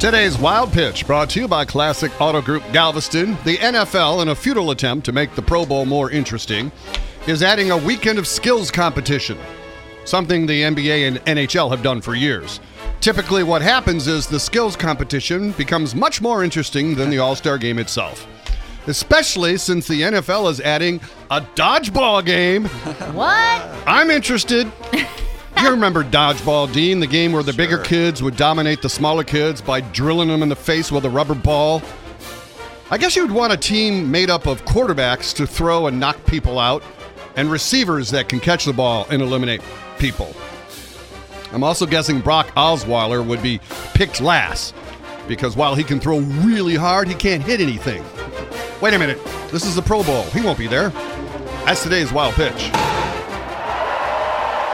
Today's Wild Pitch brought to you by Classic Auto Group Galveston. The NFL, in a futile attempt to make the Pro Bowl more interesting, is adding a weekend of skills competition, something the NBA and NHL have done for years. Typically, what happens is the skills competition becomes much more interesting than the All Star game itself, especially since the NFL is adding a dodgeball game. What? I'm interested. You remember dodgeball, Dean, the game where the bigger kids would dominate the smaller kids by drilling them in the face with a rubber ball? I guess you'd want a team made up of quarterbacks to throw and knock people out, and receivers that can catch the ball and eliminate people. I'm also guessing Brock Osweiler would be picked last, because while he can throw really hard, he can't hit anything. Wait a minute, this is the Pro Bowl. He won't be there. That's today's wild pitch.